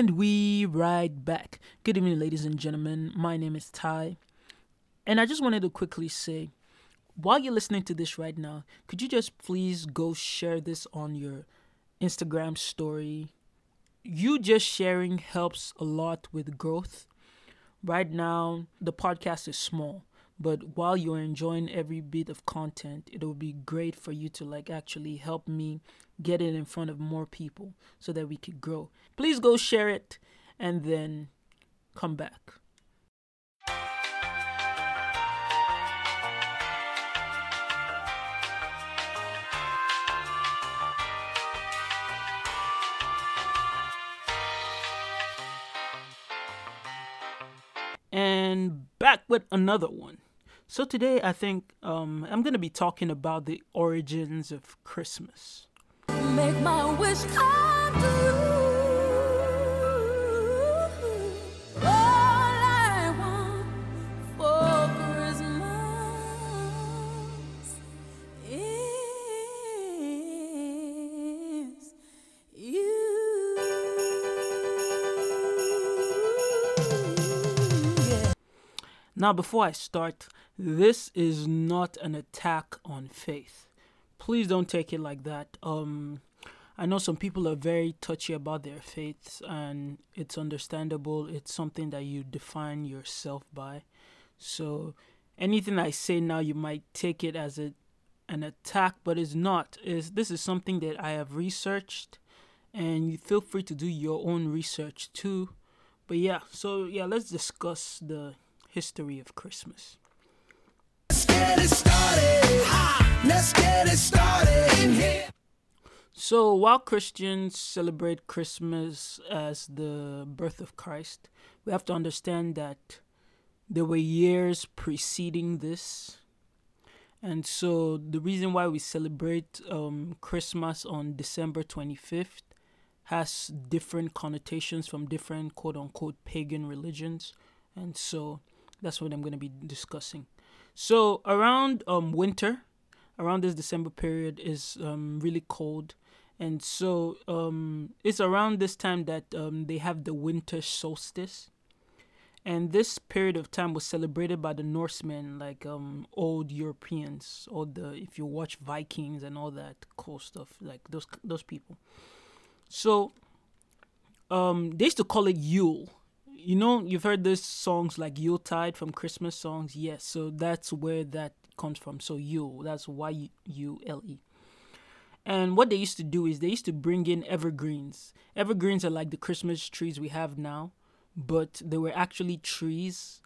And we ride back. Good evening, ladies and gentlemen. My name is Ty. And I just wanted to quickly say while you're listening to this right now, could you just please go share this on your Instagram story? You just sharing helps a lot with growth. Right now, the podcast is small, but while you're enjoying every bit of content, it will be great for you to like actually help me get it in front of more people so that we could grow. Please go share it and then come back. and back with another one. So today I think um, I'm going to be talking about the origins of Christmas. Make my wish come true. Now, before I start, this is not an attack on faith. Please don't take it like that. Um, I know some people are very touchy about their faiths, and it's understandable. It's something that you define yourself by. So, anything I say now, you might take it as a an attack, but it's not. Is this is something that I have researched, and you feel free to do your own research too. But yeah, so yeah, let's discuss the history of Christmas. So while Christians celebrate Christmas as the birth of Christ, we have to understand that there were years preceding this. And so the reason why we celebrate um, Christmas on December 25th has different connotations from different quote unquote pagan religions. And so that's what I'm going to be discussing. So around um winter, around this December period is um really cold, and so um it's around this time that um they have the winter solstice, and this period of time was celebrated by the Norsemen, like um old Europeans, or the if you watch Vikings and all that cool stuff, like those those people. So um they used to call it Yule you know, you've heard those songs like Yuletide from Christmas songs. Yes, so that's where that comes from. So Yule, that's Y U L E. And what they used to do is they used to bring in evergreens. Evergreens are like the Christmas trees we have now, but they were actually trees.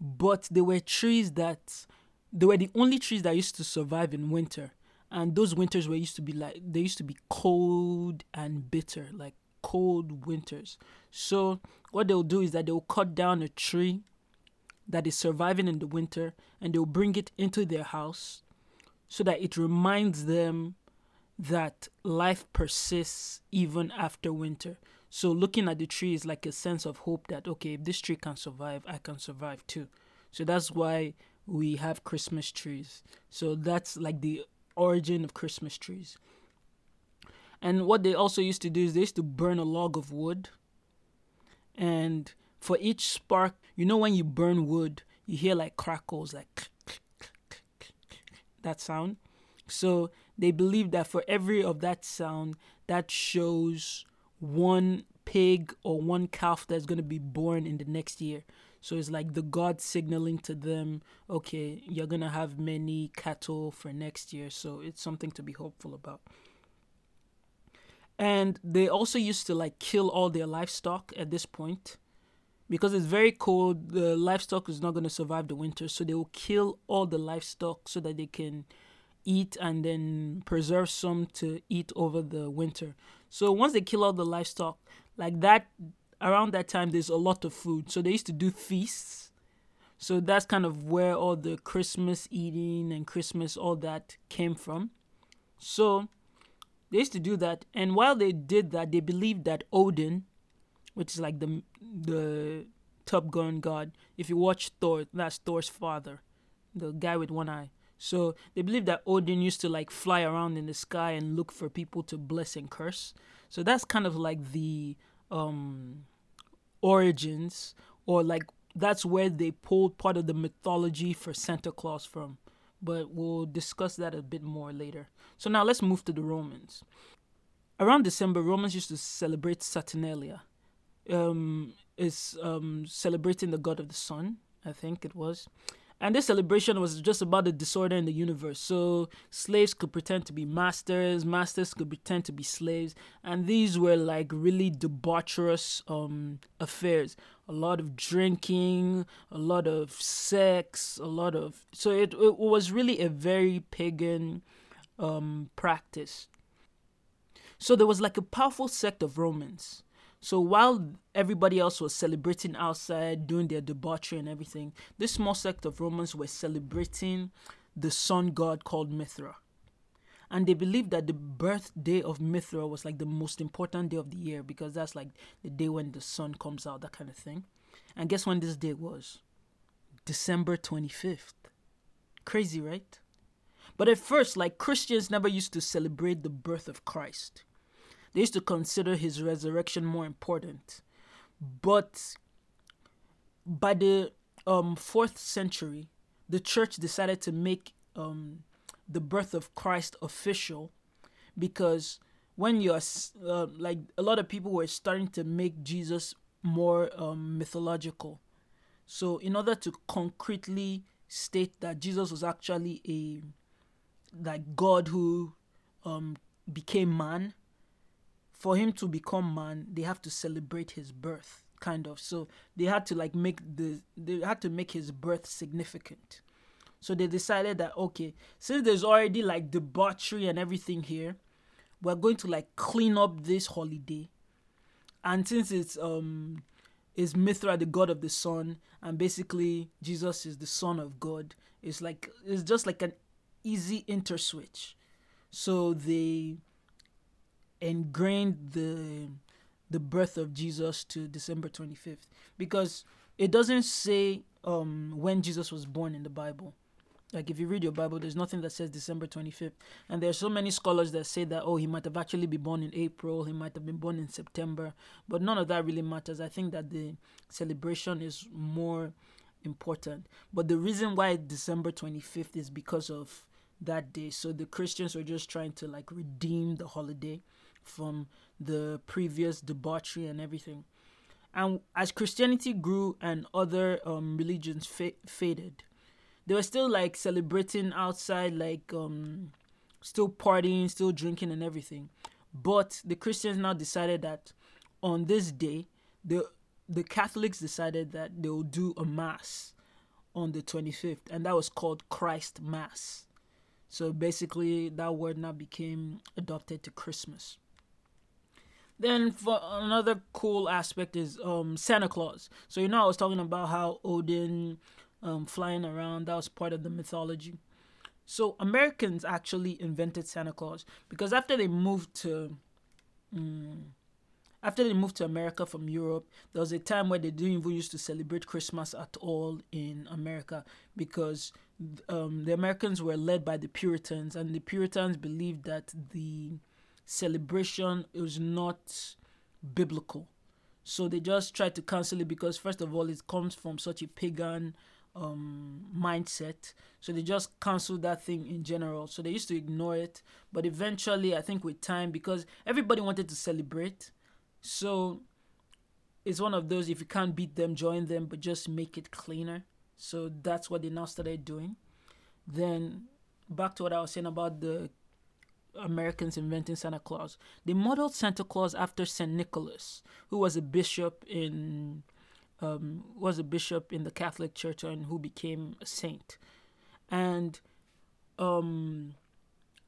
But they were trees that they were the only trees that used to survive in winter. And those winters were used to be like they used to be cold and bitter, like cold winters. So what they'll do is that they'll cut down a tree that is surviving in the winter and they'll bring it into their house so that it reminds them that life persists even after winter. So looking at the tree is like a sense of hope that okay, if this tree can survive, I can survive too. So that's why we have Christmas trees. So that's like the origin of Christmas trees. And what they also used to do is they used to burn a log of wood. And for each spark, you know, when you burn wood, you hear like crackles, like that sound. So they believe that for every of that sound, that shows one pig or one calf that's going to be born in the next year. So it's like the God signaling to them, okay, you're going to have many cattle for next year. So it's something to be hopeful about and they also used to like kill all their livestock at this point. Because it's very cold the livestock is not going to survive the winter. So they will kill all the livestock so that they can eat and then preserve some to eat over the winter. So once they kill all the livestock like that around that time there's a lot of food. So they used to do feasts. So that's kind of where all the christmas eating and christmas all that came from. So they used to do that, and while they did that, they believed that Odin, which is like the the Top Gun god, if you watch Thor, that's Thor's father, the guy with one eye. So they believe that Odin used to like fly around in the sky and look for people to bless and curse. So that's kind of like the um origins or like that's where they pulled part of the mythology for Santa Claus from. But we'll discuss that a bit more later. So now let's move to the Romans. Around December, Romans used to celebrate Saturnalia. Um, is um, celebrating the god of the sun, I think it was. And this celebration was just about the disorder in the universe. So slaves could pretend to be masters, masters could pretend to be slaves, and these were like really debaucherous um, affairs. A lot of drinking, a lot of sex, a lot of so it, it was really a very pagan um, practice. So there was like a powerful sect of Romans so while everybody else was celebrating outside, doing their debauchery and everything, this small sect of Romans were celebrating the sun god called Mithra. And they believed that the birthday of Mithra was like the most important day of the year because that's like the day when the sun comes out, that kind of thing. And guess when this day was? December 25th. Crazy, right? But at first, like Christians never used to celebrate the birth of Christ. They used to consider his resurrection more important. But by the um, fourth century, the church decided to make um, the birth of Christ official because when you're uh, like a lot of people were starting to make Jesus more um, mythological. So, in order to concretely state that Jesus was actually a like God who um, became man, for him to become man, they have to celebrate his birth, kind of. So they had to like make the they had to make his birth significant. So they decided that okay, since there's already like debauchery and everything here, we're going to like clean up this holiday. And since it's um is Mithra the god of the sun, and basically Jesus is the son of God, it's like it's just like an easy interswitch. So they ingrained the the birth of Jesus to December 25th because it doesn't say um, when Jesus was born in the Bible. Like if you read your Bible, there's nothing that says December 25th. And there are so many scholars that say that oh, he might have actually been born in April, he might have been born in September, but none of that really matters. I think that the celebration is more important. But the reason why December 25th is because of that day. So the Christians were just trying to like redeem the holiday from the previous debauchery and everything. And as Christianity grew and other um, religions fa- faded, they were still like celebrating outside, like um, still partying, still drinking and everything. But the Christians now decided that on this day, the the Catholics decided that they will do a mass on the 25th, and that was called Christ Mass. So basically, that word now became adopted to Christmas. Then for another cool aspect is um, Santa Claus. So you know I was talking about how Odin um, flying around that was part of the mythology. So Americans actually invented Santa Claus because after they moved to um, after they moved to America from Europe, there was a time where they didn't even used to celebrate Christmas at all in America because um, the Americans were led by the Puritans, and the Puritans believed that the celebration is not biblical. So they just try to cancel it because, first of all, it comes from such a pagan um, mindset. So they just cancel that thing in general. So they used to ignore it. But eventually, I think with time, because everybody wanted to celebrate, so it's one of those if you can't beat them, join them, but just make it cleaner. So that's what they now started doing. Then back to what I was saying about the Americans inventing Santa Claus. They modeled Santa Claus after Saint Nicholas, who was a bishop in um, was a bishop in the Catholic Church and who became a saint. And um,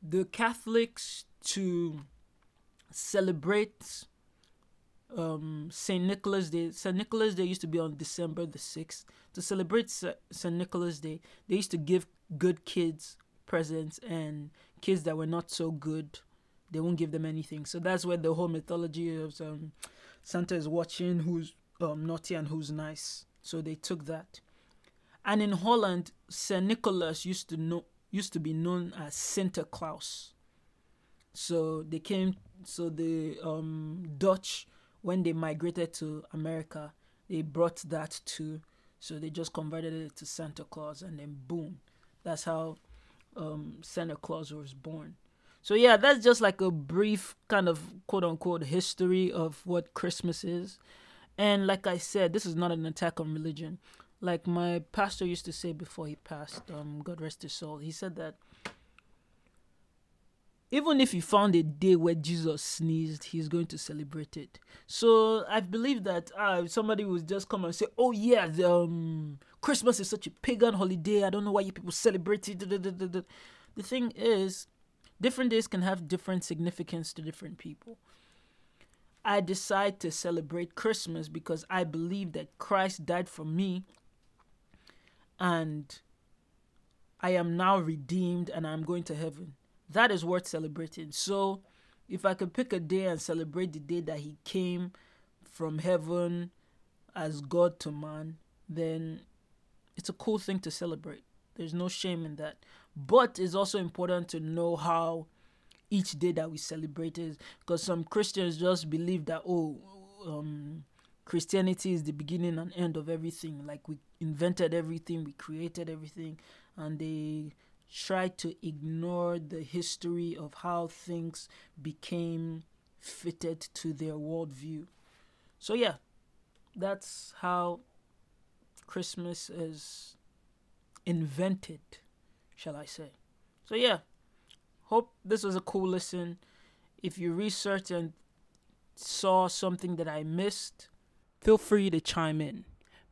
the Catholics to celebrate um, Saint Nicholas Day. Saint Nicholas Day used to be on December the sixth. To celebrate Saint Nicholas Day, they used to give good kids presents and kids that were not so good, they won't give them anything. So that's where the whole mythology of um, Santa is watching who's um, naughty and who's nice. So they took that. And in Holland, Saint Nicholas used to know used to be known as Santa Claus. So they came. So the um, Dutch, when they migrated to America, they brought that to so they just converted it to Santa Claus and then boom. That's how um, Santa Claus was born. So yeah, that's just like a brief kind of quote unquote history of what Christmas is. And like I said, this is not an attack on religion. Like my pastor used to say before he passed, um, God rest his soul, he said that even if he found a day where Jesus sneezed, he's going to celebrate it. So I believe that uh, somebody would just come and say, "Oh yeah, the, um, Christmas is such a pagan holiday. I don't know why you people celebrate it." The thing is, different days can have different significance to different people. I decide to celebrate Christmas because I believe that Christ died for me and I am now redeemed and I'm going to heaven that is worth celebrating. So, if I could pick a day and celebrate the day that He came from heaven as God to man, then it's a cool thing to celebrate. There's no shame in that. But it's also important to know how each day that we celebrate is because some Christians just believe that, oh, um, Christianity is the beginning and end of everything. Like we invented everything, we created everything, and they try to ignore the history of how things became fitted to their worldview. So, yeah, that's how Christmas is invented, shall I say. So, yeah, hope this was a cool listen. If you researched and saw something that I missed, feel free to chime in.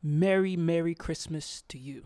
Merry, Merry Christmas to you.